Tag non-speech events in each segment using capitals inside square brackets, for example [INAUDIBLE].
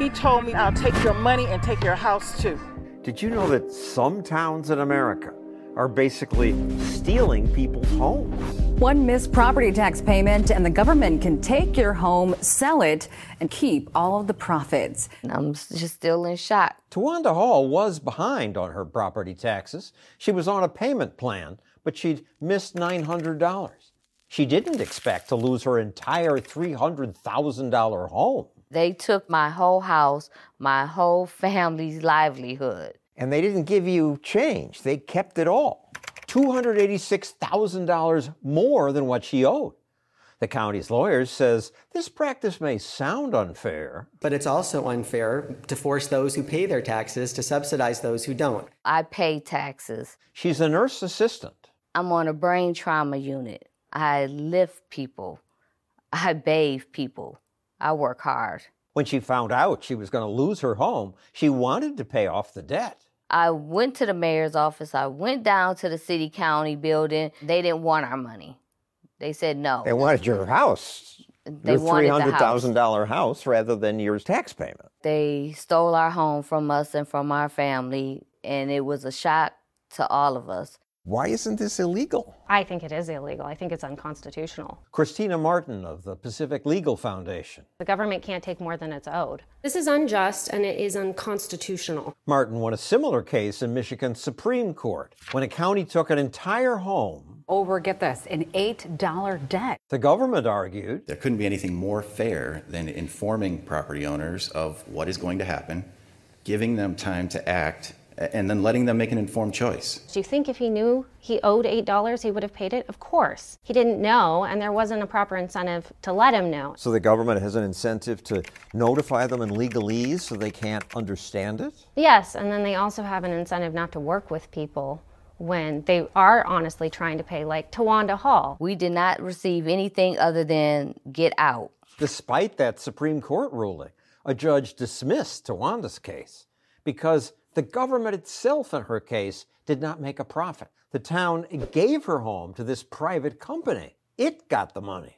He told me, I'll take your money and take your house too. Did you know that some towns in America are basically stealing people's homes? One missed property tax payment, and the government can take your home, sell it, and keep all of the profits. I'm just still in shock. Tawanda Hall was behind on her property taxes. She was on a payment plan, but she'd missed $900. She didn't expect to lose her entire $300,000 home. They took my whole house, my whole family's livelihood. And they didn't give you change, they kept it all. $286,000 more than what she owed. The county's lawyer says this practice may sound unfair. But it's also unfair to force those who pay their taxes to subsidize those who don't. I pay taxes. She's a nurse assistant. I'm on a brain trauma unit. I lift people. I bathe people. I work hard. When she found out she was going to lose her home, she wanted to pay off the debt. I went to the mayor's office. I went down to the city county building. They didn't want our money. They said no. They wanted your house. They your wanted the house. $300,000 house rather than your tax payment. They stole our home from us and from our family, and it was a shock to all of us. Why isn't this illegal? I think it is illegal. I think it's unconstitutional. Christina Martin of the Pacific Legal Foundation. The government can't take more than it's owed. This is unjust and it is unconstitutional. Martin won a similar case in Michigan's Supreme Court when a county took an entire home. Oh, Over, get this, an $8 debt. The government argued There couldn't be anything more fair than informing property owners of what is going to happen, giving them time to act, and then letting them make an informed choice. Do you think if he knew he owed $8, he would have paid it? Of course. He didn't know, and there wasn't a proper incentive to let him know. so the government has an incentive to notify them in legalese so they can't understand it? Yes, and then they also have an incentive not to work with people when they are honestly trying to pay, like Tawanda Hall. We did not receive anything other than get out. Despite that Supreme Court ruling, a judge dismissed Tawanda's case because the government itself in her case did not make a profit. The town gave her home to this private company. It got the money.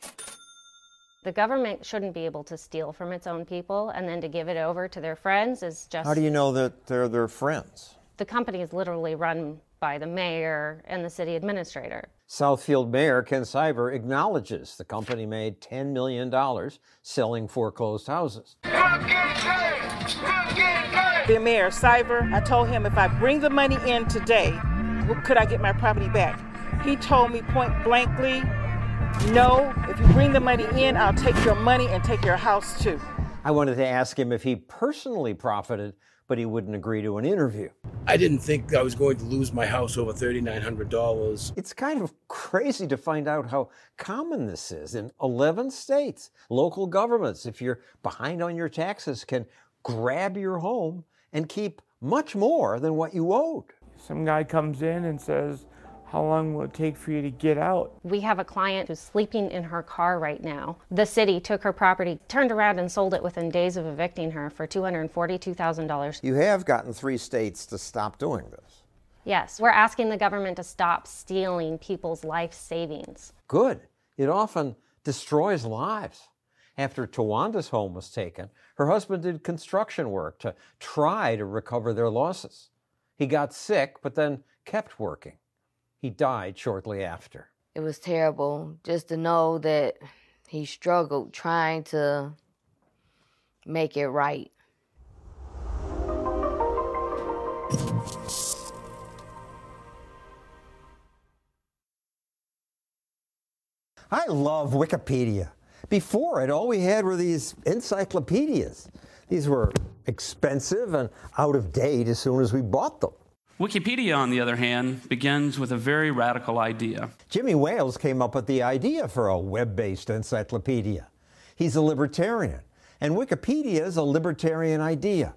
The government shouldn't be able to steal from its own people and then to give it over to their friends is just. How do you know that they're their friends? The company is literally run by the mayor and the city administrator. Southfield Mayor Ken Siver acknowledges the company made $10 million selling foreclosed houses. The mayor, Siver, I told him if I bring the money in today, could I get my property back? He told me point blankly, no, if you bring the money in, I'll take your money and take your house too. I wanted to ask him if he personally profited, but he wouldn't agree to an interview. I didn't think I was going to lose my house over $3,900. It's kind of crazy to find out how common this is. In 11 states, local governments, if you're behind on your taxes, can grab your home and keep much more than what you owed. Some guy comes in and says, How long will it take for you to get out? We have a client who's sleeping in her car right now. The city took her property, turned around and sold it within days of evicting her for $242,000. You have gotten three states to stop doing this. Yes, we're asking the government to stop stealing people's life savings. Good. It often destroys lives. After Tawanda's home was taken, her husband did construction work to try to recover their losses. He got sick, but then kept working. He died shortly after. It was terrible just to know that he struggled trying to make it right. I love Wikipedia. Before it, all we had were these encyclopedias. These were expensive and out of date as soon as we bought them. Wikipedia, on the other hand, begins with a very radical idea. Jimmy Wales came up with the idea for a web based encyclopedia. He's a libertarian, and Wikipedia is a libertarian idea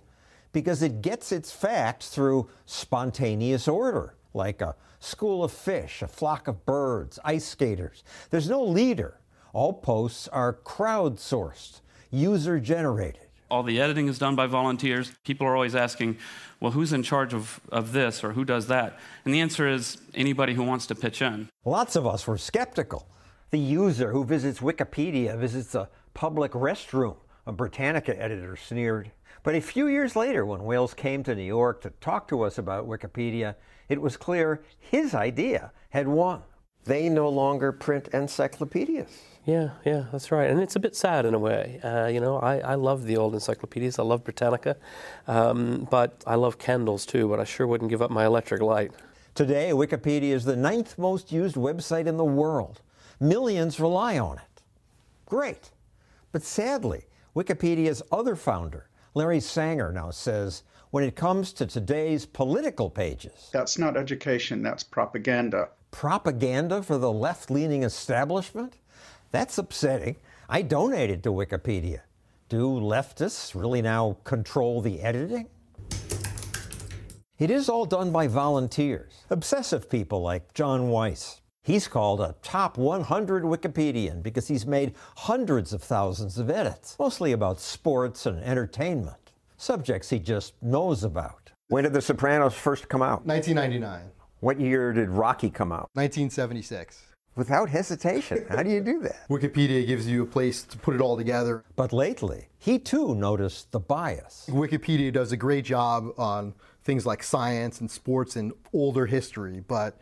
because it gets its facts through spontaneous order, like a school of fish, a flock of birds, ice skaters. There's no leader. All posts are crowdsourced, user generated. All the editing is done by volunteers. People are always asking, well, who's in charge of, of this or who does that? And the answer is anybody who wants to pitch in. Lots of us were skeptical. The user who visits Wikipedia visits a public restroom A Britannica editor sneered. But a few years later, when Wales came to New York to talk to us about Wikipedia, it was clear his idea had won. They no longer print encyclopedias. Yeah, yeah, that's right. And it's a bit sad in a way. Uh, you know, I, I love the old encyclopedias. I love Britannica. Um, but I love candles too, but I sure wouldn't give up my electric light. Today, Wikipedia is the ninth most used website in the world. Millions rely on it. Great. But sadly, Wikipedia's other founder, Larry Sanger, now says when it comes to today's political pages, that's not education, that's propaganda. Propaganda for the left leaning establishment? That's upsetting. I donated to Wikipedia. Do leftists really now control the editing? It is all done by volunteers, obsessive people like John Weiss. He's called a top 100 Wikipedian because he's made hundreds of thousands of edits, mostly about sports and entertainment, subjects he just knows about. When did The Sopranos first come out? 1999. What year did Rocky come out? 1976. Without hesitation. How do you do that? [LAUGHS] Wikipedia gives you a place to put it all together. But lately, he too noticed the bias. Wikipedia does a great job on things like science and sports and older history, but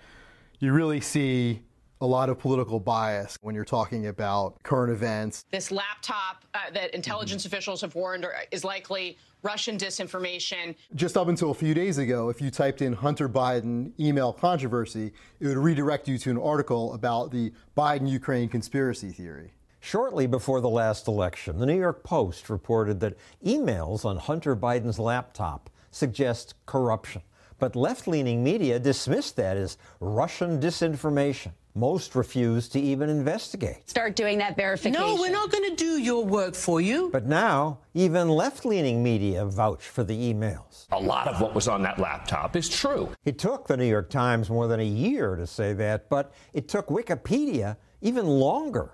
you really see a lot of political bias when you're talking about current events. This laptop uh, that intelligence mm-hmm. officials have warned is likely Russian disinformation. Just up until a few days ago, if you typed in Hunter Biden email controversy, it would redirect you to an article about the Biden Ukraine conspiracy theory. Shortly before the last election, the New York Post reported that emails on Hunter Biden's laptop suggest corruption. But left leaning media dismissed that as Russian disinformation. Most refuse to even investigate. Start doing that verification. No, we're not going to do your work for you. But now, even left leaning media vouch for the emails. A lot of what was on that laptop is true. It took the New York Times more than a year to say that, but it took Wikipedia even longer.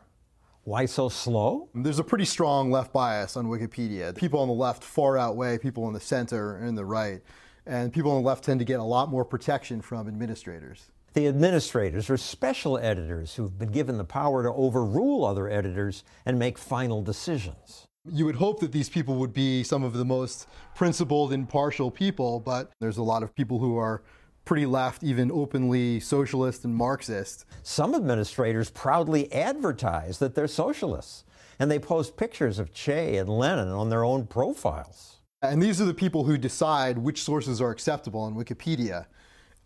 Why so slow? There's a pretty strong left bias on Wikipedia. People on the left far outweigh people in the center and the right. And people on the left tend to get a lot more protection from administrators. The administrators are special editors who've been given the power to overrule other editors and make final decisions. You would hope that these people would be some of the most principled, impartial people, but there's a lot of people who are pretty left, even openly socialist and Marxist. Some administrators proudly advertise that they're socialists, and they post pictures of Che and Lenin on their own profiles. And these are the people who decide which sources are acceptable on Wikipedia.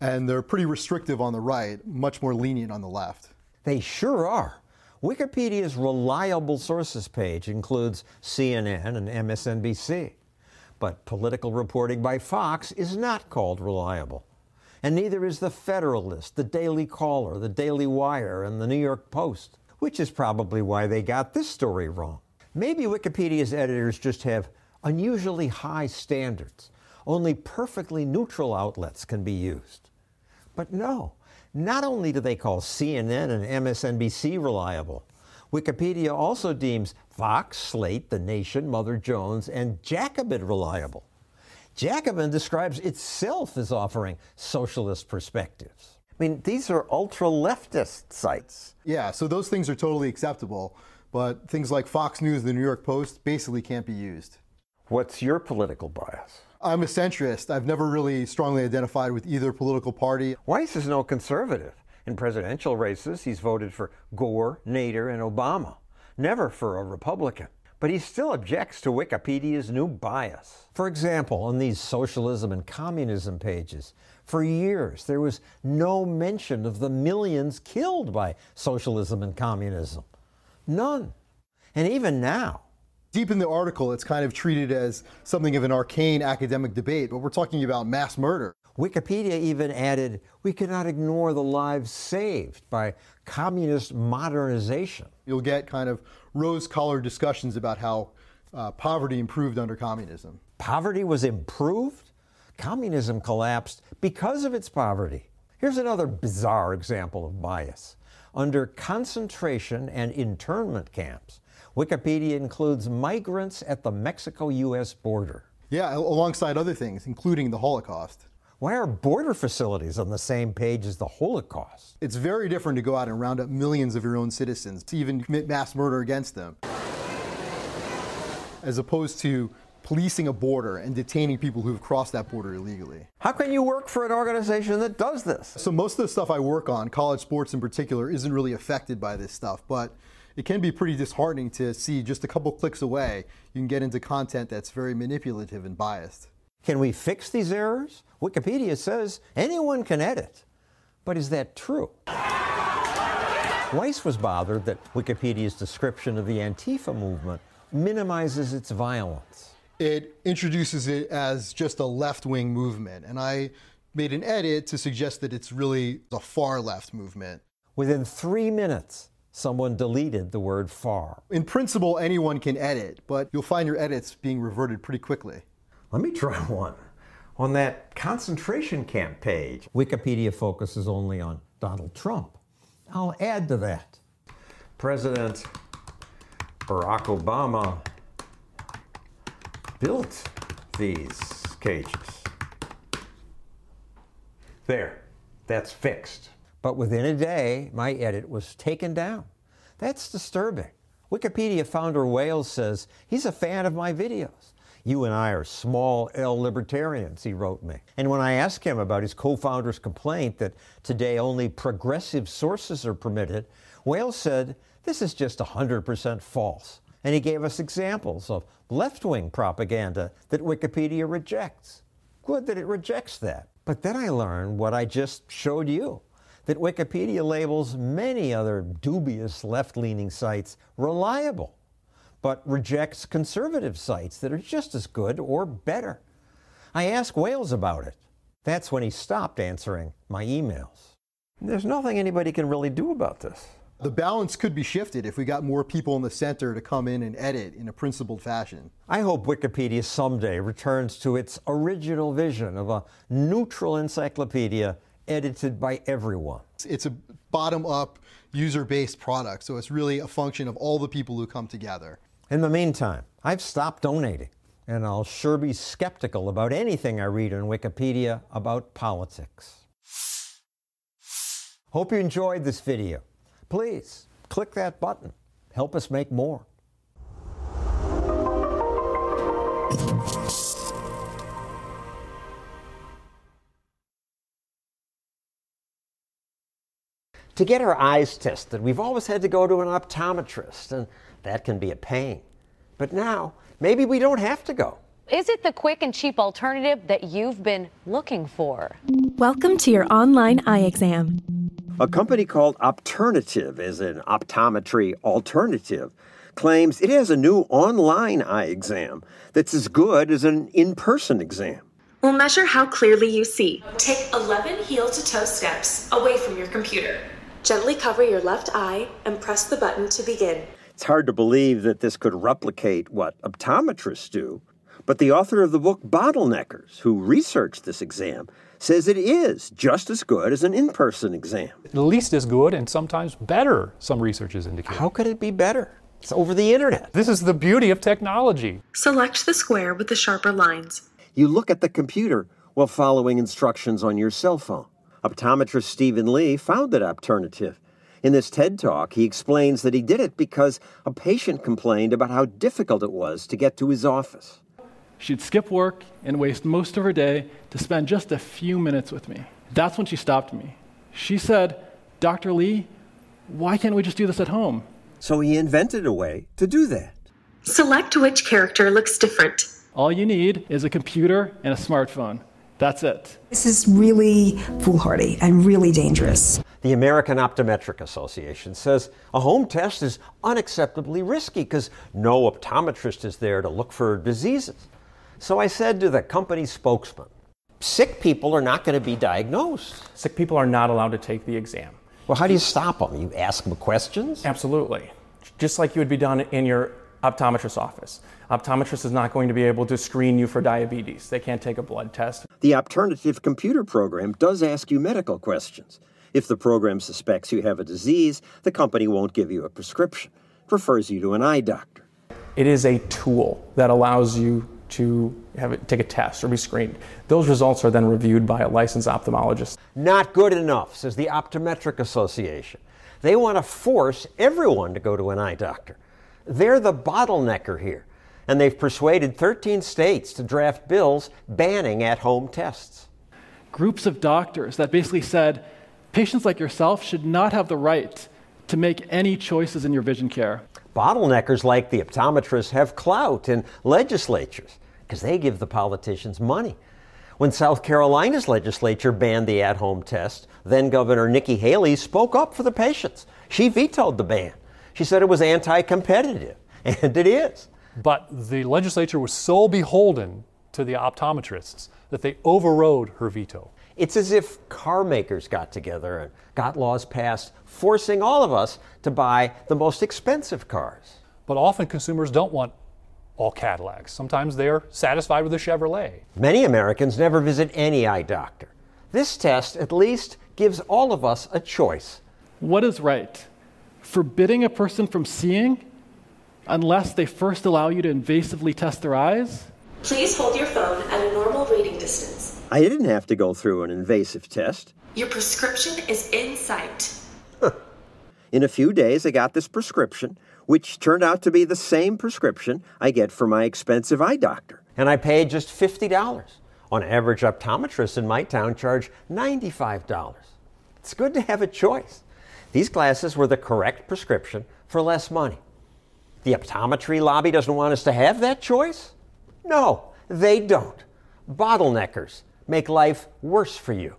And they're pretty restrictive on the right, much more lenient on the left. They sure are. Wikipedia's reliable sources page includes CNN and MSNBC. But political reporting by Fox is not called reliable. And neither is the Federalist, the Daily Caller, the Daily Wire, and the New York Post, which is probably why they got this story wrong. Maybe Wikipedia's editors just have unusually high standards. Only perfectly neutral outlets can be used. But no, not only do they call CNN and MSNBC reliable, Wikipedia also deems Fox, Slate, The Nation, Mother Jones, and Jacobin reliable. Jacobin describes itself as offering socialist perspectives. I mean, these are ultra leftist sites. Yeah, so those things are totally acceptable, but things like Fox News, the New York Post basically can't be used. What's your political bias? I'm a centrist. I've never really strongly identified with either political party. Weiss is no conservative. In presidential races, he's voted for Gore, Nader, and Obama, never for a Republican. But he still objects to Wikipedia's new bias. For example, on these socialism and communism pages, for years there was no mention of the millions killed by socialism and communism. None. And even now, deep in the article, it's kind of treated as something of an arcane academic debate, but we're talking about mass murder. Wikipedia even added we cannot ignore the lives saved by communist modernization. You'll get kind of rose colored discussions about how uh, poverty improved under communism. Poverty was improved? Communism collapsed because of its poverty. Here's another bizarre example of bias. Under concentration and internment camps, Wikipedia includes migrants at the Mexico US border. Yeah, alongside other things, including the Holocaust. Why are border facilities on the same page as the Holocaust? It's very different to go out and round up millions of your own citizens, to even commit mass murder against them. as opposed to policing a border and detaining people who've crossed that border illegally. How can you work for an organization that does this? So, most of the stuff I work on, college sports in particular, isn't really affected by this stuff, but it can be pretty disheartening to see just a couple clicks away, you can get into content that's very manipulative and biased. Can we fix these errors? Wikipedia says anyone can edit. But is that true? Weiss was bothered that Wikipedia's description of the Antifa movement minimizes its violence. It introduces it as just a left wing movement, and I made an edit to suggest that it's really a far left movement. Within three minutes, someone deleted the word far. In principle, anyone can edit, but you'll find your edits being reverted pretty quickly. Let me try [LAUGHS] one. On that concentration camp page, Wikipedia focuses only on Donald Trump. I'll add to that. President Barack Obama built these cages. There, that's fixed. But within a day, my edit was taken down. That's disturbing. Wikipedia founder Wales says he's a fan of my videos. You and I are small L libertarians, he wrote me. And when I asked him about his co founder's complaint that today only progressive sources are permitted, Wales said, This is just 100% false. And he gave us examples of left wing propaganda that Wikipedia rejects. Good that it rejects that. But then I learned what I just showed you that Wikipedia labels many other dubious left leaning sites reliable, but rejects conservative sites that are just as good or better. I asked Wales about it. That's when he stopped answering my emails. There's nothing anybody can really do about this. The balance could be shifted if we got more people in the center to come in and edit in a principled fashion. I hope Wikipedia someday returns to its original vision of a neutral encyclopedia edited by everyone. It's a bottom up, user based product, so it's really a function of all the people who come together. In the meantime, I've stopped donating, and I'll sure be skeptical about anything I read on Wikipedia about politics. Hope you enjoyed this video. Please click that button. Help us make more. To get our eyes tested, we've always had to go to an optometrist, and that can be a pain. But now, maybe we don't have to go. Is it the quick and cheap alternative that you've been looking for? Welcome to your online eye exam. A company called Opternative is an optometry alternative claims it has a new online eye exam that's as good as an in person exam. We'll measure how clearly you see. Take 11 heel to toe steps away from your computer. Gently cover your left eye and press the button to begin. It's hard to believe that this could replicate what optometrists do, but the author of the book Bottleneckers, who researched this exam, says it is just as good as an in person exam. At least as good and sometimes better, some researchers indicate. How could it be better? It's over the internet. This is the beauty of technology. Select the square with the sharper lines. You look at the computer while following instructions on your cell phone. Optometrist Stephen Lee founded Opternative. In this TED Talk, he explains that he did it because a patient complained about how difficult it was to get to his office. She'd skip work and waste most of her day to spend just a few minutes with me. That's when she stopped me. She said, Dr. Lee, why can't we just do this at home? So he invented a way to do that. Select which character looks different. All you need is a computer and a smartphone. That's it. This is really foolhardy and really dangerous. The American Optometric Association says a home test is unacceptably risky because no optometrist is there to look for diseases. So I said to the company spokesman, sick people are not going to be diagnosed. Sick people are not allowed to take the exam. Well, how do you stop them? You ask them questions? Absolutely. Just like you would be done in your optometrist's office. Optometrist is not going to be able to screen you for diabetes. They can't take a blood test. The Opternative computer program does ask you medical questions. If the program suspects you have a disease, the company won't give you a prescription, it refers you to an eye doctor. It is a tool that allows you to have it, take a test or be screened. Those results are then reviewed by a licensed ophthalmologist. Not good enough, says the Optometric Association. They want to force everyone to go to an eye doctor. They're the bottlenecker here. and they've persuaded 13 states to draft bills banning at home tests. Groups of doctors that basically said patients like yourself should not have the right to make any choices in your vision care. Bottleneckers like the optometrists have clout in legislatures because they give the politicians money. When South Carolina's legislature banned the at home test, then Governor Nikki Haley spoke up for the patients. She vetoed the ban. She said it was anti competitive, [LAUGHS] and it is. But the legislature was so beholden to the optometrists that they overrode her veto. It's as if car makers got together and got laws passed forcing all of us to buy the most expensive cars. But often consumers don't want all Cadillacs. Sometimes they're satisfied with a Chevrolet. Many Americans never visit any eye doctor. This test at least gives all of us a choice. What is right? Forbidding a person from seeing unless they first allow you to invasively test their eyes? Please hold your phone at a normal reading distance. I didn't have to go through an invasive test. Your prescription is in sight. In a few days, I got this prescription, which turned out to be the same prescription I get for my expensive eye doctor. And I paid just $50. On average, optometrists in my town charge $95. It's good to have a choice. These glasses were the correct prescription for less money. The optometry lobby doesn't want us to have that choice? No, they don't. Bottleneckers make life worse for you.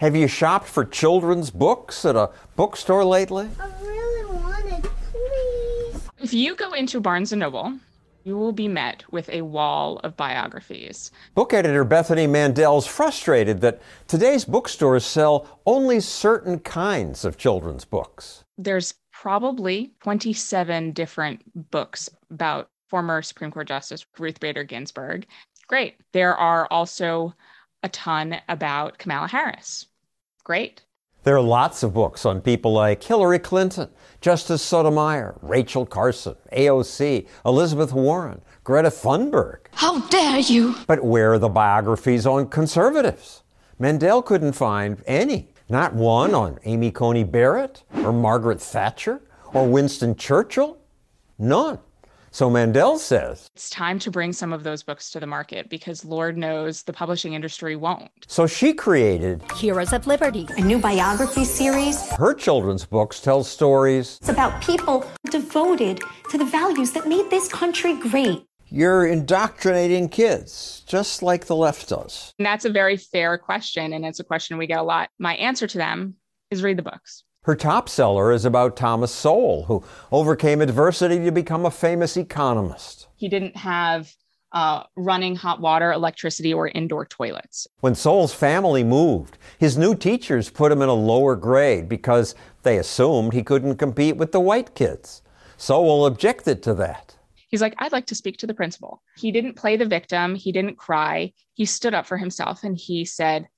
Have you shopped for children's books at a bookstore lately? I really wanted, please. If you go into Barnes & Noble, you will be met with a wall of biographies. Book editor Bethany Mandel's frustrated that today's bookstores sell only certain kinds of children's books. There's probably 27 different books about former Supreme Court Justice Ruth Bader Ginsburg. Great. There are also a ton about Kamala Harris. Great. There are lots of books on people like Hillary Clinton, Justice Sotomayor, Rachel Carson, AOC, Elizabeth Warren, Greta Thunberg. How dare you! But where are the biographies on conservatives? Mandel couldn't find any. Not one on Amy Coney Barrett, or Margaret Thatcher, or Winston Churchill. None. So Mandel says it's time to bring some of those books to the market because Lord knows the publishing industry won't. So she created Heroes of Liberty, a new biography series. Her children's books tell stories. It's about people devoted to the values that made this country great. You're indoctrinating kids, just like the left does. And that's a very fair question, and it's a question we get a lot. My answer to them is read the books. Her top seller is about Thomas Sowell, who overcame adversity to become a famous economist. He didn't have uh, running hot water, electricity, or indoor toilets. When Sowell's family moved, his new teachers put him in a lower grade because they assumed he couldn't compete with the white kids. Sowell objected to that. He's like, I'd like to speak to the principal. He didn't play the victim, he didn't cry. He stood up for himself and he said,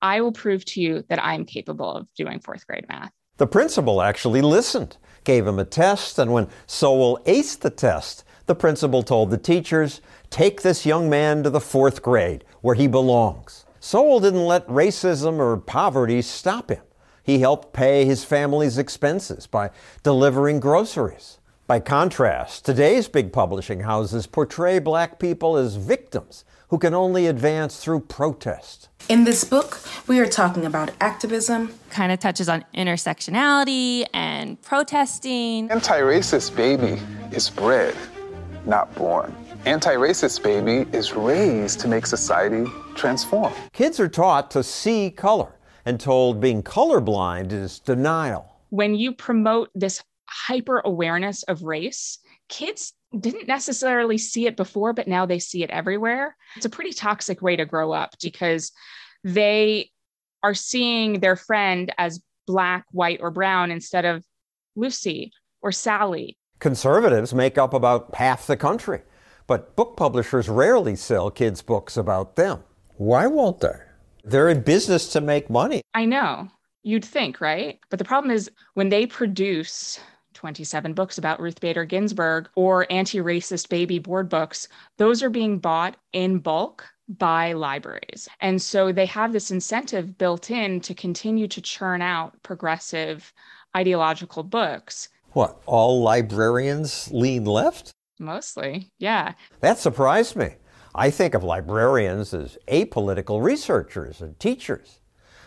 I will prove to you that I'm capable of doing fourth grade math. The principal actually listened, gave him a test, and when Sowell aced the test, the principal told the teachers, Take this young man to the fourth grade, where he belongs. Sowell didn't let racism or poverty stop him. He helped pay his family's expenses by delivering groceries. By contrast, today's big publishing houses portray black people as victims who can only advance through protest. In this book, we are talking about activism. Kind of touches on intersectionality and protesting. Anti racist baby is bred, not born. Anti racist baby is raised to make society transform. Kids are taught to see color and told being colorblind is denial. When you promote this hyper awareness of race, kids didn't necessarily see it before, but now they see it everywhere. It's a pretty toxic way to grow up because they are seeing their friend as black, white, or brown instead of Lucy or Sally. Conservatives make up about half the country, but book publishers rarely sell kids' books about them. Why won't they? They're in business to make money. I know. You'd think, right? But the problem is when they produce 27 books about Ruth Bader Ginsburg or anti racist baby board books, those are being bought in bulk by libraries. And so they have this incentive built in to continue to churn out progressive ideological books. What, all librarians lean left? Mostly, yeah. That surprised me. I think of librarians as apolitical researchers and teachers.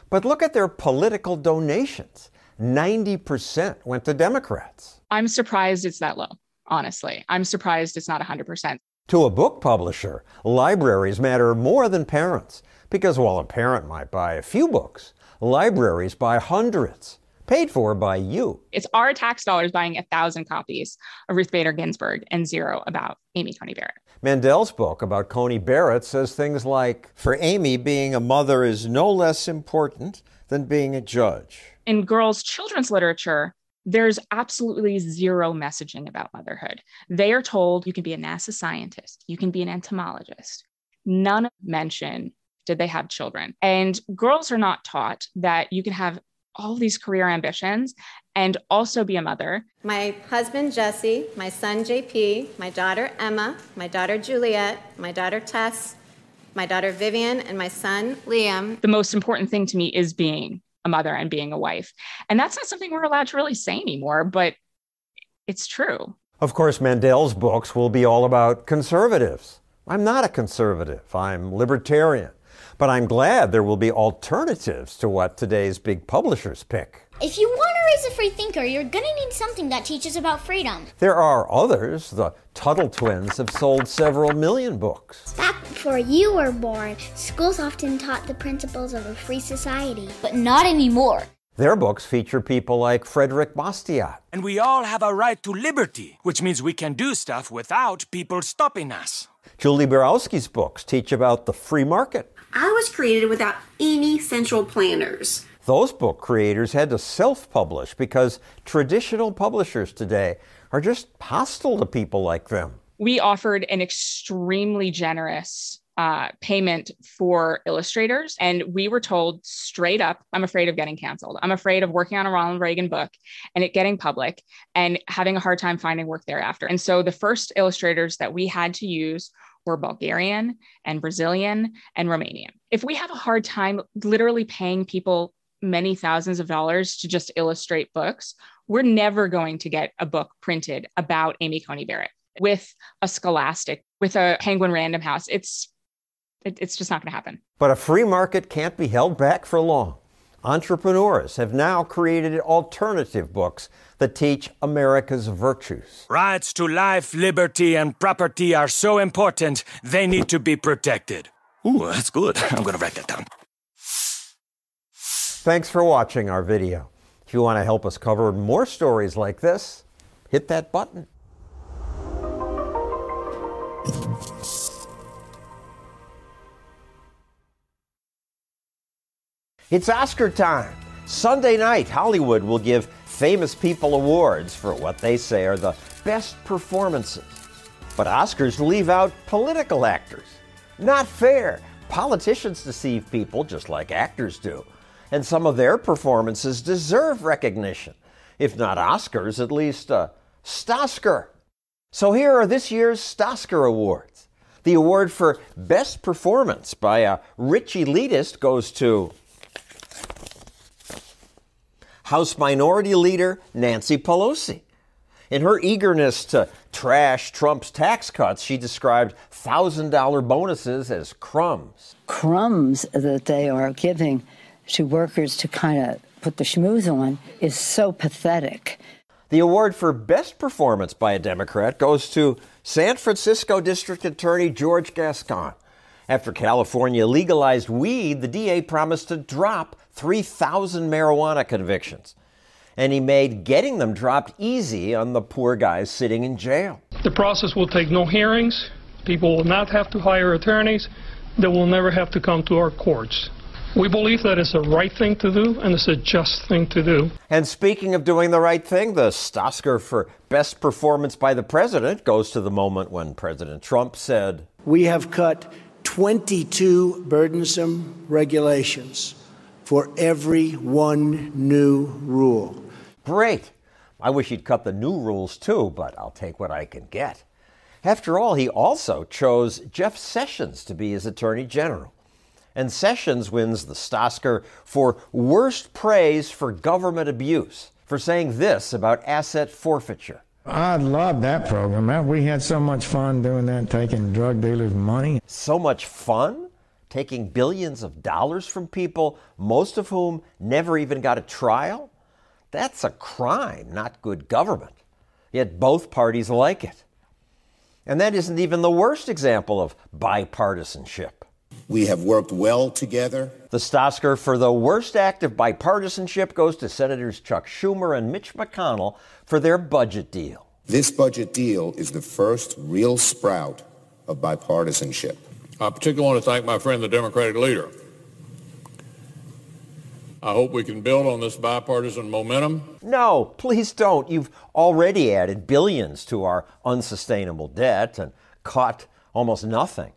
But look at their political donations 90% went to Democrats. I'm surprised it's that low, honestly. I'm surprised it's not 100%. To a book publisher, libraries matter more than parents because while a parent might buy a few books, libraries buy hundreds, paid for by you. It's our tax dollars buying a thousand copies of Ruth Bader Ginsburg and zero about Amy Coney Barrett. Mandel's book about Coney Barrett says things like For Amy, being a mother is no less important than being a judge. In girls' children's literature, there's absolutely zero messaging about motherhood. They are told you can be a NASA scientist, you can be an entomologist. None mention did they have children. And girls are not taught that you can have all these career ambitions and also be a mother. My husband, Jesse, my son, JP, my daughter, Emma, my daughter, Juliet, my daughter, Tess, my daughter, Vivian, and my son, Liam. The most important thing to me is being a mother and being a wife. And that's not something we're allowed to really say anymore, but it's true. Of course, Mandel's books will be all about conservatives. I'm not a conservative, I'm libertarian. But I'm glad there will be alternatives to what today's big publishers pick. If you want to raise a free thinker, you're gonna need something that teaches about freedom. There are others. The Tuttle twins have sold several million books. Back before you were born, schools often taught the principles of a free society, but not anymore. Their books feature people like Frederick Bastiat. And we all have a right to liberty, which means we can do stuff without people stopping us. Julie Borowski's books teach about the free market. I was created without any central planners. Those book creators had to self publish because traditional publishers today are just hostile to people like them. We offered an extremely generous uh, payment for illustrators. And we were told straight up, I'm afraid of getting canceled. I'm afraid of working on a Ronald Reagan book and it getting public and having a hard time finding work thereafter. And so the first illustrators that we had to use were Bulgarian and Brazilian and Romanian. If we have a hard time literally paying people many thousands of dollars to just illustrate books, we're never going to get a book printed about Amy Coney Barrett with a Scholastic, with a Penguin Random House. It's it, it's just not going to happen. But a free market can't be held back for long. Entrepreneurs have now created alternative books that teach America's virtues. Rights to life, liberty, and property are so important, they need to be protected. Ooh, that's good. [LAUGHS] I'm going to write that down. Thanks for watching our video. If you want to help us cover more stories like this, hit that button. It's Oscar time. Sunday night, Hollywood will give famous people awards for what they say are the best performances. But Oscars leave out political actors. Not fair. Politicians deceive people just like actors do. And some of their performances deserve recognition. If not Oscars, at least a Stosscar. So here are this year's Stosscar Awards. The award for Best Performance by a rich elitist goes to House Minority Leader Nancy Pelosi. In her eagerness to trash Trump's tax cuts, she described $1,000 bonuses as crumbs. Crumbs that they are giving to workers to kind of put the schmooze on is so pathetic. The award for Best Performance by a Democrat goes to San Francisco District Attorney George Gascon. After California legalized weed, the DA promised to drop 3,000 marijuana convictions. And he made getting them dropped easy on the poor guys sitting in jail. The process will take no hearings. People will not have to hire attorneys. They will never have to come to our courts. We believe that it's the right thing to do and it's a just thing to do. And speaking of doing the right thing, the Stosscar for Best Performance by the President goes to the moment when President Trump said, We have cut 22 burdensome regulations for every one new rule. Great. I wish he'd cut the new rules too, but I'll take what I can get. After all, he also chose Jeff Sessions to be his Attorney General. And Sessions wins the Stosscar for worst praise for government abuse for saying this about asset forfeiture. I love that program. We had so much fun doing that, taking drug dealers' money. So much fun? Taking billions of dollars from people, most of whom never even got a trial? That's a crime, not good government. Yet both parties like it. And that isn't even the worst example of bipartisanship. We have worked well together. The Stosscar for the worst act of bipartisanship goes to Senators Chuck Schumer and Mitch McConnell for their budget deal. This budget deal is the first real sprout of bipartisanship. I particularly want to thank my friend, the Democratic leader. I hope we can build on this bipartisan momentum. No, please don't. You've already added billions to our unsustainable debt and cut almost nothing.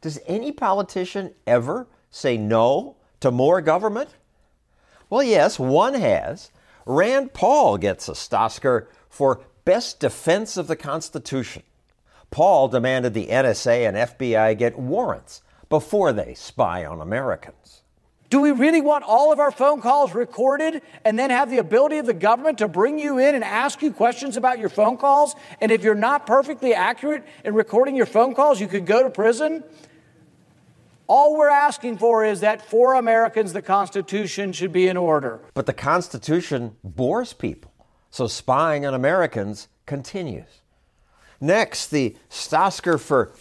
Does any politician ever say no to more government? Well, yes, one has. Rand Paul gets a Stosscar for Best Defense of the Constitution. Paul demanded the NSA and FBI get warrants before they spy on Americans. Do we really want all of our phone calls recorded and then have the ability of the government to bring you in and ask you questions about your phone calls? And if you're not perfectly accurate in recording your phone calls, you could go to prison? All we're asking for is that for Americans, the Constitution should be in order. But the Constitution bores people, so spying on Americans continues. Next, the Stosscar for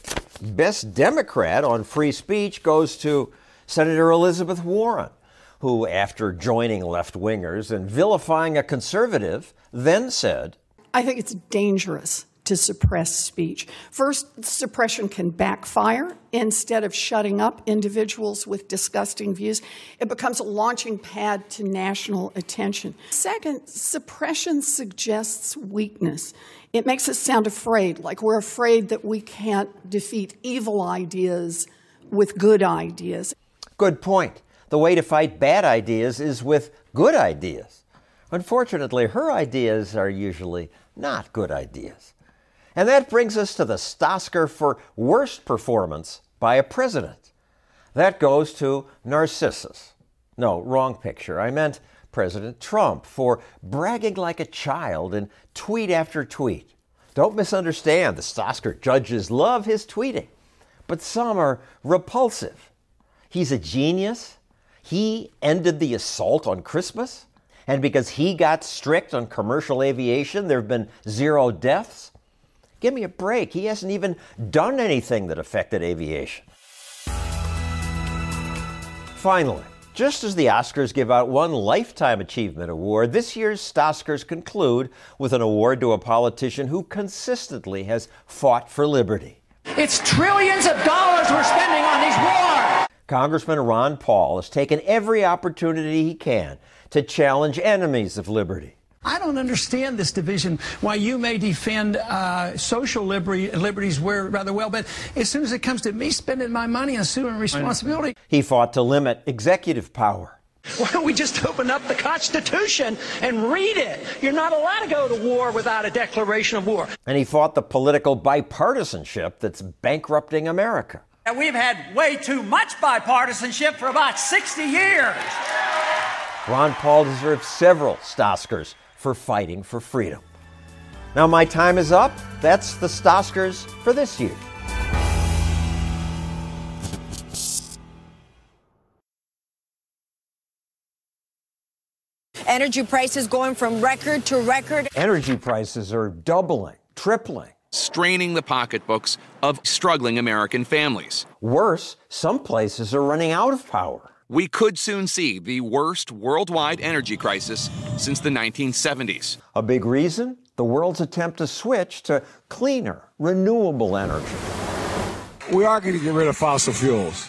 Best Democrat on free speech goes to Senator Elizabeth Warren, who, after joining left wingers and vilifying a conservative, then said, I think it's dangerous to suppress speech. First, suppression can backfire. Instead of shutting up individuals with disgusting views, it becomes a launching pad to national attention. Second, suppression suggests weakness. It makes us sound afraid, like we're afraid that we can't defeat evil ideas with good ideas. Good point. The way to fight bad ideas is with good ideas. Unfortunately, her ideas are usually not good ideas. And that brings us to the Stosscar for worst performance by a president. That goes to Narcissus. No, wrong picture. I meant President Trump for bragging like a child in tweet after tweet. Don't misunderstand, the Stosscar judges love his tweeting, but some are repulsive. He's a genius. He ended the assault on Christmas. And because he got strict on commercial aviation, there have been zero deaths. Give me a break. He hasn't even done anything that affected aviation. Finally, just as the Oscars give out one Lifetime Achievement Award, this year's Stosscars conclude with an award to a politician who consistently has fought for liberty. It's trillions of dollars we're spending on these wars. Congressman Ron Paul has taken every opportunity he can to challenge enemies of liberty. I don't understand this division, why you may defend uh, social liberty, liberties where rather well, but as soon as it comes to me spending my money and assuming responsibility. He fought to limit executive power. [LAUGHS] Why don't we just open up the Constitution and read it? You're not allowed to go to war without a declaration of war. And he fought the political bipartisanship that's bankrupting America. And we've had way too much bipartisanship for about 60 years. Ron Paul deserves several Stosscars for fighting for freedom. Now, my time is up. That's the Stosscars for this year. Energy prices going from record to record. Energy prices are doubling, tripling. Straining the pocketbooks of struggling American families. Worse, some places are running out of power. We could soon see the worst worldwide energy crisis since the 1970s. A big reason? The world's attempt to switch to cleaner, renewable energy. We are going to get rid of fossil fuels.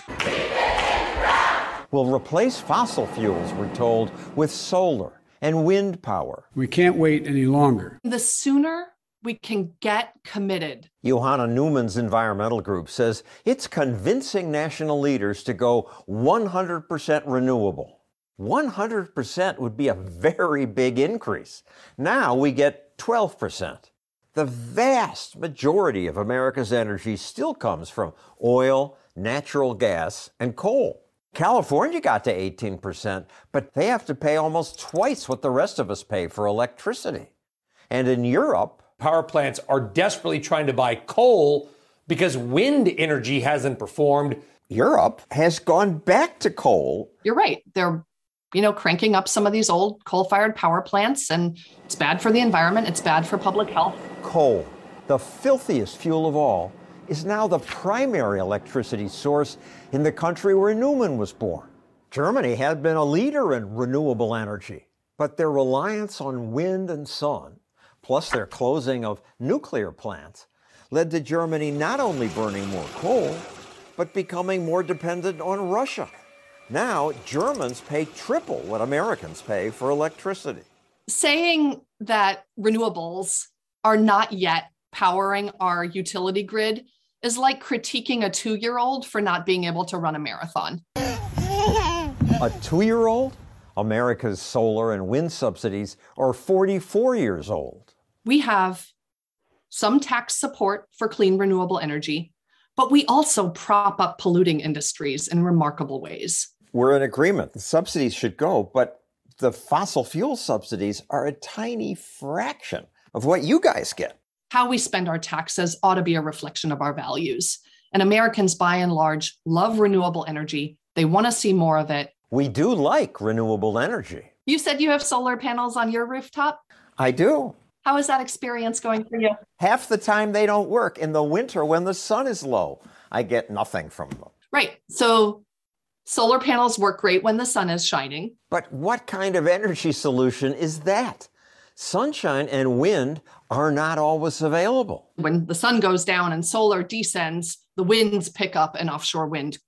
We'll replace fossil fuels, we're told, with solar and wind power. We can't wait any longer. The sooner we can get committed. Johanna Neumann's environmental group says it's convincing national leaders to go 100% renewable. 100% would be a very big increase. Now we get 12%. The vast majority of America's energy still comes from oil, natural gas, and coal. California got to 18%, but they have to pay almost twice what the rest of us pay for electricity. And in Europe, power plants are desperately trying to buy coal because wind energy hasn't performed. Europe has gone back to coal. You're right. They're you know, cranking up some of these old coal fired power plants, and it's bad for the environment, it's bad for public health. Coal, the filthiest fuel of all, is now the primary electricity source in the country where Neumann was born. Germany had been a leader in renewable energy, but their reliance on wind and sun, plus their closing of nuclear plants, led to Germany not only burning more coal, but becoming more dependent on Russia. Now, Germans pay triple what Americans pay for electricity. Saying that renewables are not yet powering our utility grid is like critiquing a two year old for not being able to run a marathon. A two year old? America's solar and wind subsidies are 44 years old. We have some tax support for clean renewable energy, but we also prop up polluting industries in remarkable ways we're in agreement. The subsidies should go, but the fossil fuel subsidies are a tiny fraction of what you guys get. How we spend our taxes ought to be a reflection of our values. And Americans, by and large, love renewable energy. They want to see more of it. We do like renewable energy. You said you have solar panels on your rooftop? I do. How is that experience going for you? Half the time they don't work. In the winter, when the sun is low, I get nothing from them. Right. So Solar panels work great when the sun is shining. But what kind of energy solution is that? Sunshine and wind are not always available. When the sun goes down and solar descends, the winds pick up and offshore wind,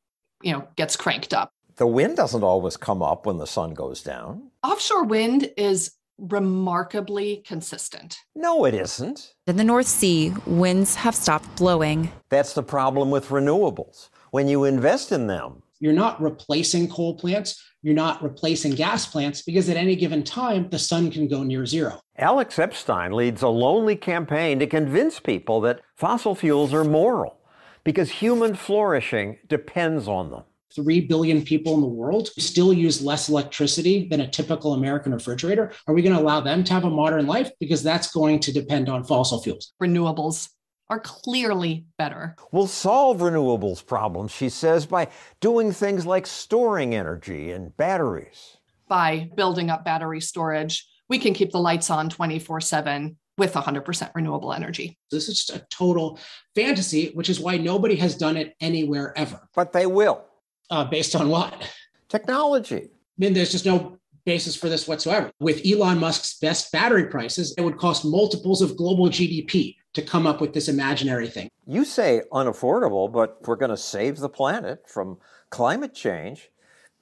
you know, gets cranked up. The wind doesn't always come up when the sun goes down. Offshore wind is remarkably consistent. No, it isn't. In the North Sea, winds have stopped blowing. That's the problem with renewables. When you invest in them, you're not replacing coal plants, you're not replacing gas plants because at any given time, the sun can go near zero. Alex Epstein leads a lonely campaign to convince people that fossil fuels are moral because human flourishing depends on them. 3 billion people in the world still use less electricity than a typical American refrigerator. Are we going to allow them to have a modern life? Because that's going to depend on fossil fuels. Renewables are clearly better. We'll solve renewables problems, she says, by doing things like storing energy in batteries. By building up battery storage, we can keep the lights on 24 7 with 100% renewable energy. This is just a total fantasy, which is why nobody has done it anywhere ever. But they will. Uh, based on what? Technology. I mean, there's just no basis for this whatsoever. With Elon Musk's best battery prices, it would cost multiples of global GDP to come up with this imaginary thing. You say unaffordable, but if we're going to save the planet from climate change,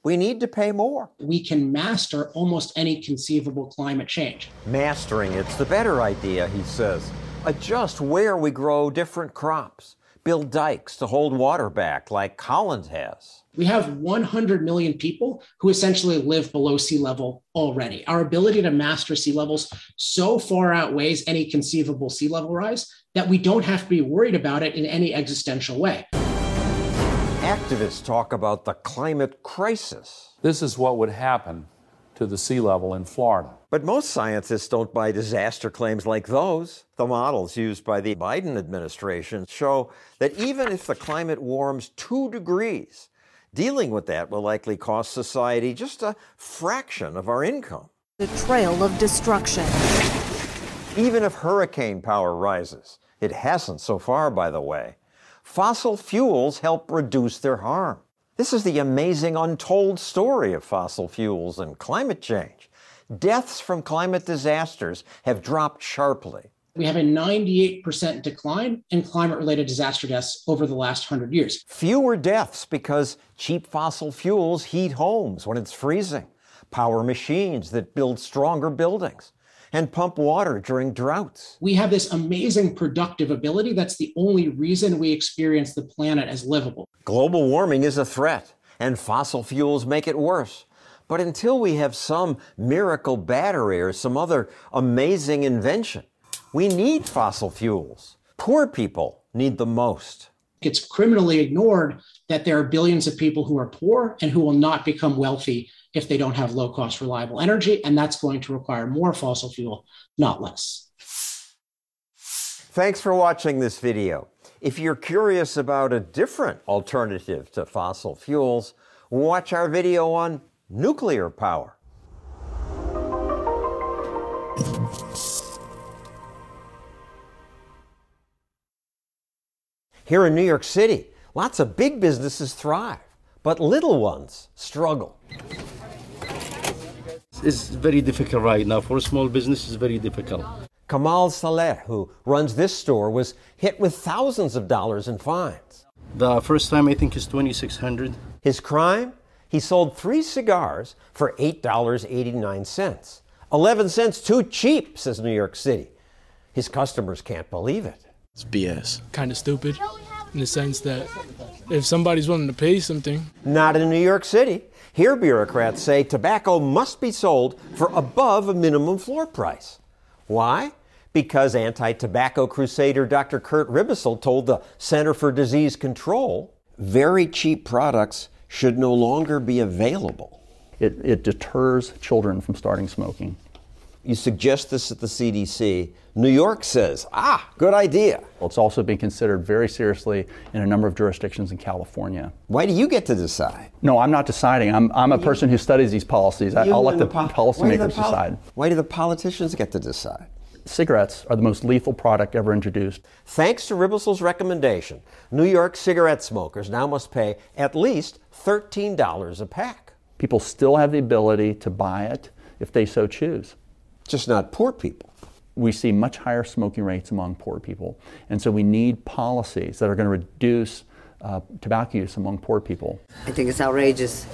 we need to pay more. We can master almost any conceivable climate change. Mastering it's the better idea, he says. Adjust where we grow different crops. Build dikes to hold water back like Holland has. We have 100 million people who essentially live below sea level already. Our ability to master sea levels so far outweighs any conceivable sea level rise that we don't have to be worried about it in any existential way. Activists talk about the climate crisis. This is what would happen to the sea level in Florida. But most scientists don't buy disaster claims like those. The models used by the Biden administration show that even if the climate warms two degrees, dealing with that will likely cost society just a fraction of our income. The trail of destruction. Even if hurricane power rises, it hasn't so far, by the way, fossil fuels help reduce their harm. This is the amazing untold story of fossil fuels and climate change. Deaths from climate disasters have dropped sharply. We have a 98% decline in climate related disaster deaths over the last 100 years. Fewer deaths because cheap fossil fuels heat homes when it's freezing, power machines that build stronger buildings and pump water during droughts. We have this amazing productive ability. That's the only reason we experience the planet as livable. Global warming is a threat, and fossil fuels make it worse. But until we have some miracle battery or some other amazing invention, We need fossil fuels. Poor people need the most. It's criminally ignored that there are billions of people who are poor and who will not become wealthy if they don't have low cost, reliable energy. And that's going to require more fossil fuel, not less. Thanks for watching this video. If you're curious about a different alternative to fossil fuels, watch our video on nuclear power. Here in New York City, lots of big businesses thrive, but little ones struggle. It's very difficult right now. For a small business, it's very difficult. Kamal Saleh, who runs this store, was hit with thousands of dollars in fines. The first time I think is 2600 His crime? He sold three cigars for $8.89. 11 cents too cheap, says New York City. His customers can't believe it. It's BS. Kind of stupid in the sense that if somebody's willing to pay something. Not in New York City. Here, bureaucrats say tobacco must be sold for above a minimum floor price. Why? Because anti tobacco crusader Dr. Kurt Ribisl told the Center for Disease Control very cheap products should no longer be available. It, it deters children from starting smoking. You suggest this at the CDC. New York says, ah, good idea. It's also being considered very seriously in a number of jurisdictions in California. Why do you get to decide? No, I'm not deciding. I'm, I'm a person who studies these policies. I, will let the, po- policymakers pol- decide. Why do the politicians get to decide? Cigarettes are the most lethal product ever introduced. Thanks to Ribisl's recommendation, New York cigarette smokers now must pay at least $13 a pack. People still have the ability to buy it if they so choose. Just not poor people. We see much higher smoking rates among poor people. And so we need policies that are going to reduce uh, tobacco use among poor people. I think it's outrageous.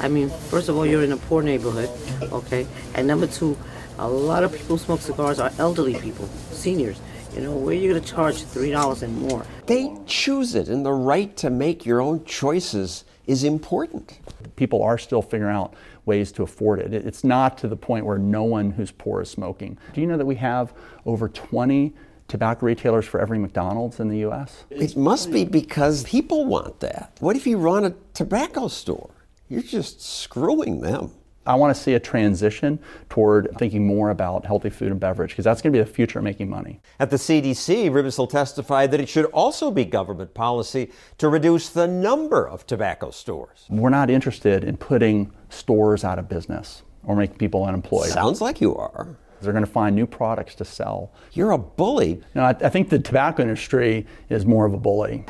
I mean, first of all, you're in a poor neighborhood, okay? And number two, a lot of people who smoke cigars are elderly people, seniors. You know, where are you going to charge $3 and more? They choose it, and the right to make your own choices is important. People are still figuring out ways to afford it. It's not to the point where no one who's poor is smoking. Do you know that we have over 20 tobacco retailers for every McDonald's in the US? It must be because people want that. What if you run a tobacco store? You're just screwing them. I want to see a transition toward thinking more about healthy food and beverage because that's going to be the future of making money. At the CDC, Ribisl testified that it should also be government policy to reduce the number of tobacco stores. We're not interested in putting stores out of business or making people unemployed. Sounds like you are. They're going to find new products to sell. You're a bully. No, I, I think the tobacco industry is more of a bully.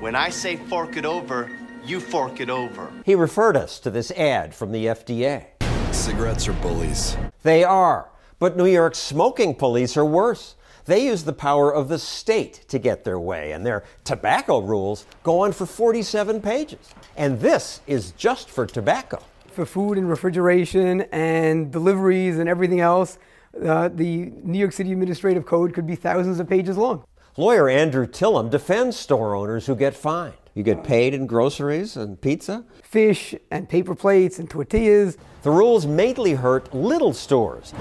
When I say fork it over, you fork it over. He referred us to this ad from the FDA. Cigarettes are bullies. They are. But New York's smoking police are worse. They use the power of the state to get their way, and their tobacco rules go on for 47 pages. And this is just for tobacco. For food and refrigeration and deliveries and everything else, uh, the New York City Administrative Code could be thousands of pages long. Lawyer Andrew Tillum defends store owners who get fined. You get paid in groceries and pizza, fish and paper plates and tortillas. The rules mainly hurt little stores.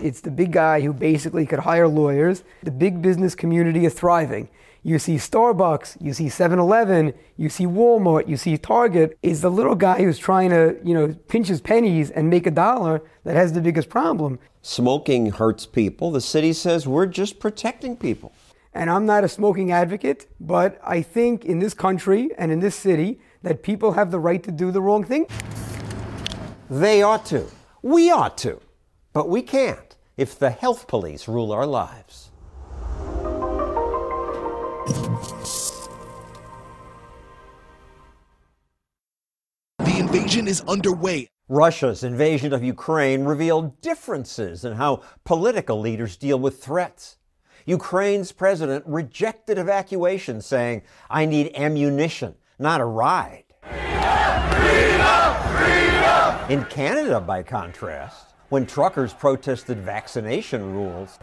It's the big guy who basically could hire lawyers. The big business community is thriving. You see Starbucks, you see 7-Eleven, you see Walmart, you see Target. Is the little guy who's trying to, you know, pinch his pennies and make a dollar that has the biggest problem. Smoking hurts people. The city says we're just protecting people. And I'm not a smoking advocate, but I think in this country and in this city that people have the right to do the wrong thing. They ought to. We ought to. But we can't if the health police rule our lives. The invasion is underway. Russia's invasion of Ukraine revealed differences in how political leaders deal with threats. Ukraine's president rejected evacuation, saying, I need ammunition, not a ride. In Canada, by contrast, when truckers protested vaccination rules,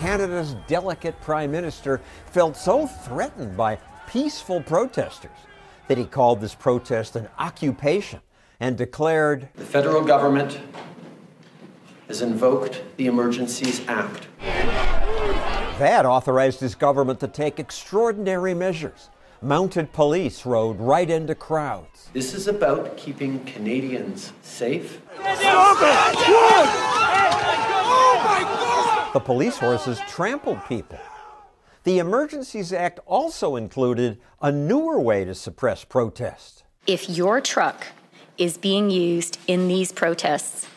Canada's delicate prime minister felt so threatened by peaceful protesters that he called this protest an occupation and declared The federal government has invoked the Emergencies Act. That authorized his government to take extraordinary measures. Mounted police rode right into crowds. This is about keeping Canadians safe. The police horses trampled people. The Emergencies Act also included a newer way to suppress protest. If your truck is being used in these protests,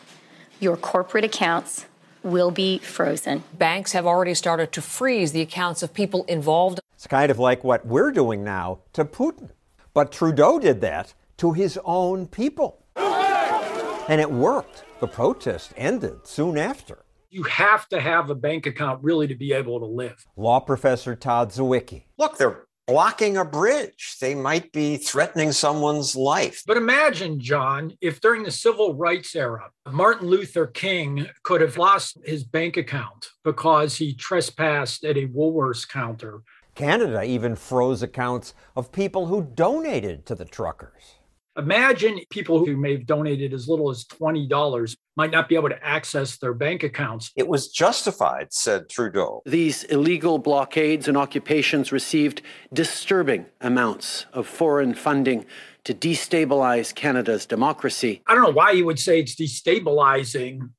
your corporate accounts will be frozen. Banks have already started to freeze the accounts of people involved. It's kind of like what we're doing now to Putin. But Trudeau did that to his own people. And it worked. The protest ended soon after. You have to have a bank account really to be able to live. Law professor Todd Zywicki. Look, they're blocking a bridge. They might be threatening someone's life. But imagine, John, if during the civil rights era, Martin Luther King could have lost his bank account because he trespassed at a Woolworths counter. Canada even froze accounts of people who donated to the truckers. Imagine people who may have donated as little as $20 might not be able to access their bank accounts. It was justified, said Trudeau. These illegal blockades and occupations received disturbing amounts of foreign funding to destabilize Canada's democracy. I don't know why you would say it's destabilizing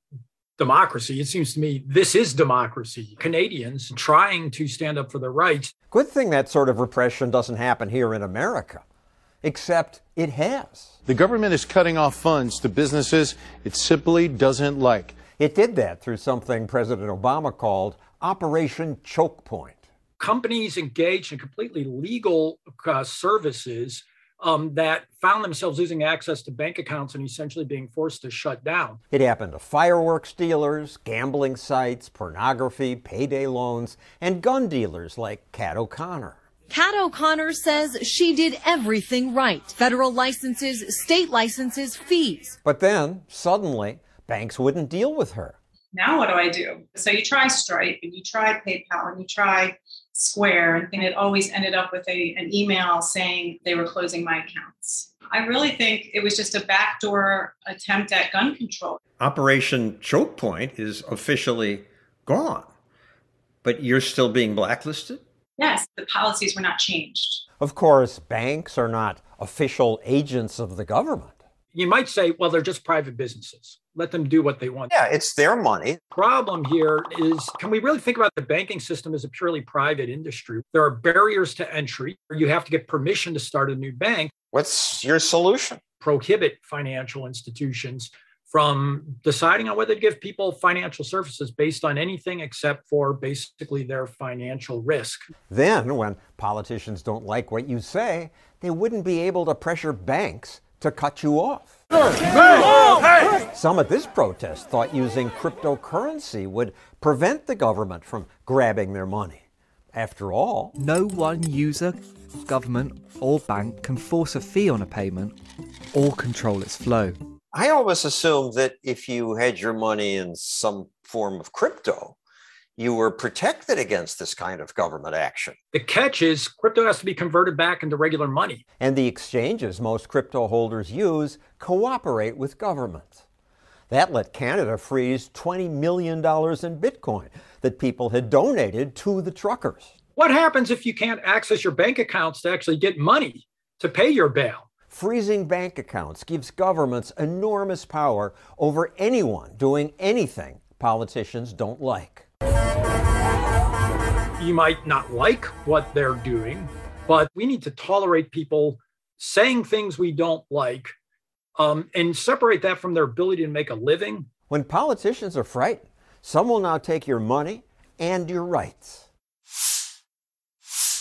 democracy. It seems to me this is democracy. Canadians trying to stand up for their rights. Good thing that sort of repression doesn't happen here in America except it has. The government is cutting off funds to businesses it simply doesn't like. It did that through something President Obama called Operation Choke Point. Companies engaged in completely legal uh, services um, that found themselves losing access to bank accounts and essentially being forced to shut down. It happened to fireworks dealers, gambling sites, pornography, payday loans, and gun dealers like Kat O'Connor. Kat O'Connor says she did everything right. Federal licenses, state licenses, fees. But then, suddenly, banks wouldn't deal with her. Now what do I do? So you try Stripe and you try PayPal and you try Square and it always ended up with a, an email saying they were closing my accounts. I really think it was just a backdoor attempt at gun control. Operation Choke Point is officially gone, but you're still being blacklisted? Yes, the policies were not changed. Of course, banks are not official agents of the government. You might say, well, they're just private businesses. Let them do what they want. Yeah, it's their money. Problem here is can we really think about the banking system as a purely private industry? There are barriers to entry. You have to get permission to start a new bank. What's your solution? Prohibit financial institutions from deciding on whether to give people financial services based on anything except for basically their financial risk. Then, when politicians don't like what you say, they wouldn't be able to pressure banks to cut you off. Some at this protest thought using cryptocurrency would prevent the government from grabbing their money. After all, no one user, government, or bank can force a fee on a payment or control its flow. I always assumed that if you had your money in some form of crypto, you were protected against this kind of government action. The catch is crypto has to be converted back into regular money. And the exchanges most crypto holders use cooperate with governments. That let Canada freeze $20 million in Bitcoin that people had donated to the truckers. What happens if you can't access your bank accounts to actually get money to pay your bail? Freezing bank accounts gives governments enormous power over anyone doing anything politicians don't like. You might not like what they're doing, but we need to tolerate people saying things we don't like um, and separate that from their ability to make a living. When politicians are frightened, some will now take your money and your rights.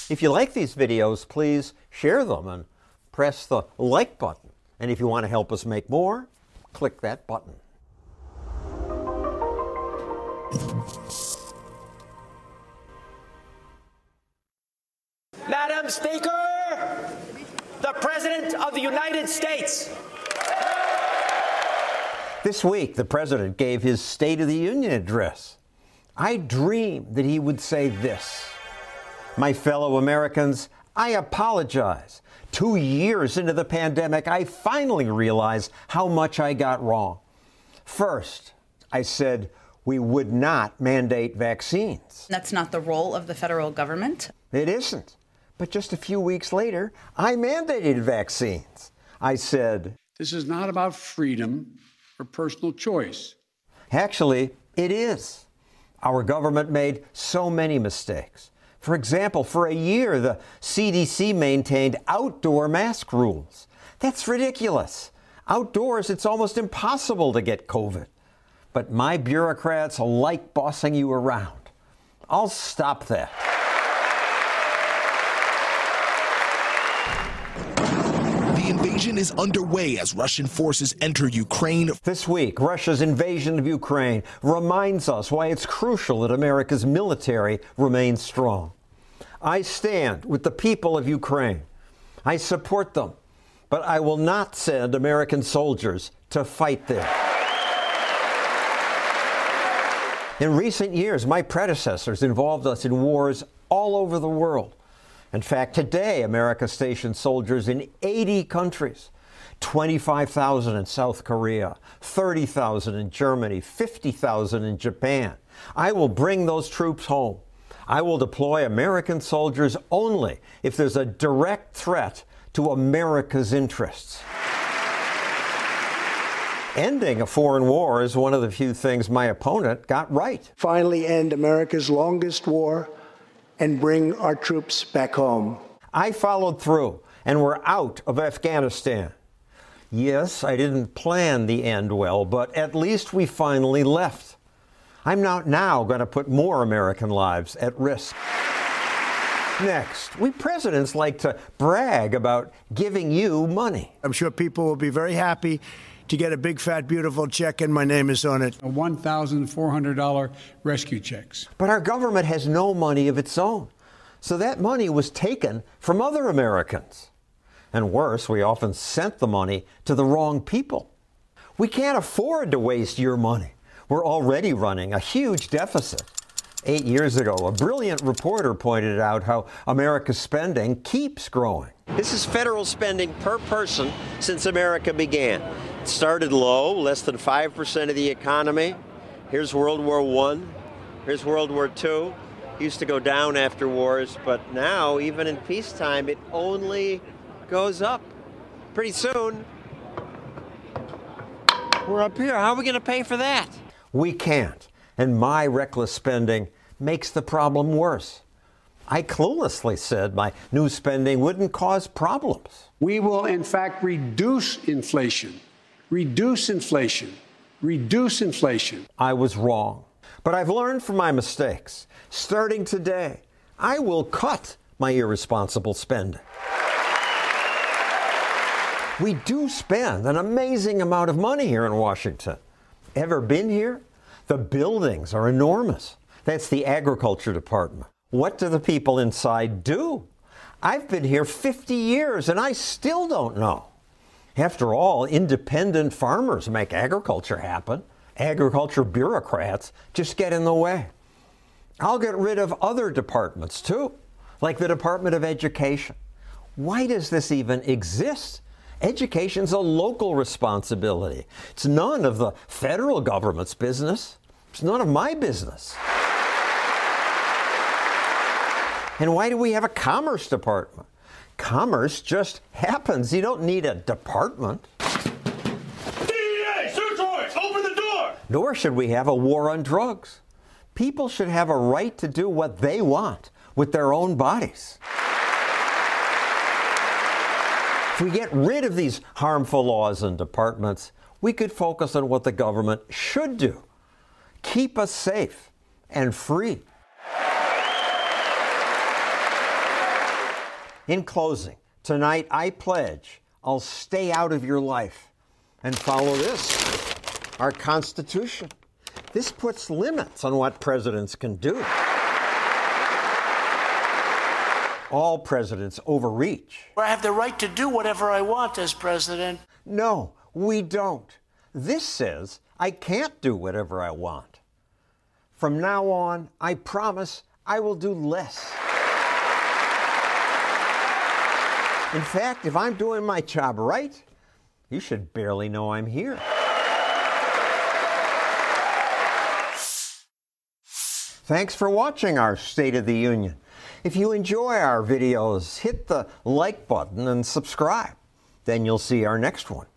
If you like these videos, please share them and press the like button. And if you want to help us make more, click that button. Madam Speaker, the President of the United States. This week, the President gave his State of the Union address. I dreamed that he would say this My fellow Americans, I apologize. Two years into the pandemic, I finally realized how much I got wrong. First, I said we would not mandate vaccines. That's not the role of the federal government. It isn't. But just a few weeks later, I mandated vaccines. I said, This is not about freedom or personal choice. Actually, it is. Our government made so many mistakes. For example, for a year, the CDC maintained outdoor mask rules. That's ridiculous. Outdoors, it's almost impossible to get COVID. But my bureaucrats like bossing you around. I'll stop that. The invasion is underway as Russian forces enter Ukraine. This week, Russia's invasion of Ukraine reminds us why it's crucial that America's military remains strong. I stand with the people of Ukraine. I support them, but I will not send American soldiers to fight there. In recent years, my predecessors involved us in wars all over the world. In fact, today, America stations soldiers in 80 countries 25,000 in South Korea, 30,000 in Germany, 50,000 in Japan. I will bring those troops home. I will deploy American soldiers only if there's a direct threat to America's interests. Ending a foreign war is one of the few things my opponent got right. Finally, end America's longest war and bring our troops back home. I followed through, and we're out of Afghanistan. Yes, I didn't plan the end well, but at least we finally left. I'm not now going to put more American lives at risk. Next, we presidents like to brag about giving you money. I'm sure people will be very happy to get a big, fat, beautiful check, and my name is on it. A $1,400 rescue checks. But our government has no money of its own. So that money was taken from other Americans. And worse, we often sent the money to the wrong people. We can't afford to waste your money. We're already running a huge deficit. Eight years ago, a brilliant reporter pointed out how America's spending keeps growing. This is federal spending per person since America began. It started low, less than 5% of the economy. Here's World War I. Here's World War II. Used to go down after wars, but now, even in peacetime, it only goes up. Pretty soon, we're up here. How are we going to pay for that? We can't. And my reckless spending makes the problem worse. I cluelessly said my new spending wouldn't cause problems. We will, in fact, reduce inflation. Reduce inflation. Reduce inflation. I was wrong. But I've learned from my mistakes. Starting today, I will cut my irresponsible spending. We do spend an amazing amount of money here in Washington. Ever been here? The buildings are enormous. That's the agriculture department. What do the people inside do? I've been here 50 years and I still don't know. After all, independent farmers make agriculture happen. Agriculture bureaucrats just get in the way. I'll get rid of other departments too, like the Department of Education. Why does this even exist? Education's a local responsibility. It's none of the federal government's business. It's none of my business. And why do we have a commerce department? Commerce just happens. You don't need a department. DEA, search warrants, open the door! Nor should we have a war on drugs. People should have a right to do what they want with their own bodies. If we get rid of these harmful laws and departments, we could focus on what the government should do keep us safe and free. In closing, tonight I pledge I'll stay out of your life and follow this our Constitution. This puts limits on what presidents can do. All presidents overreach. I have the right to do whatever I want as president. No, we don't. This says I can't do whatever I want. From now on, I promise I will do less. In fact, if I'm doing my job right, you should barely know I'm here. Thanks for watching our State of the Union. If you enjoy our videos, hit the like button and subscribe. Then you'll see our next one.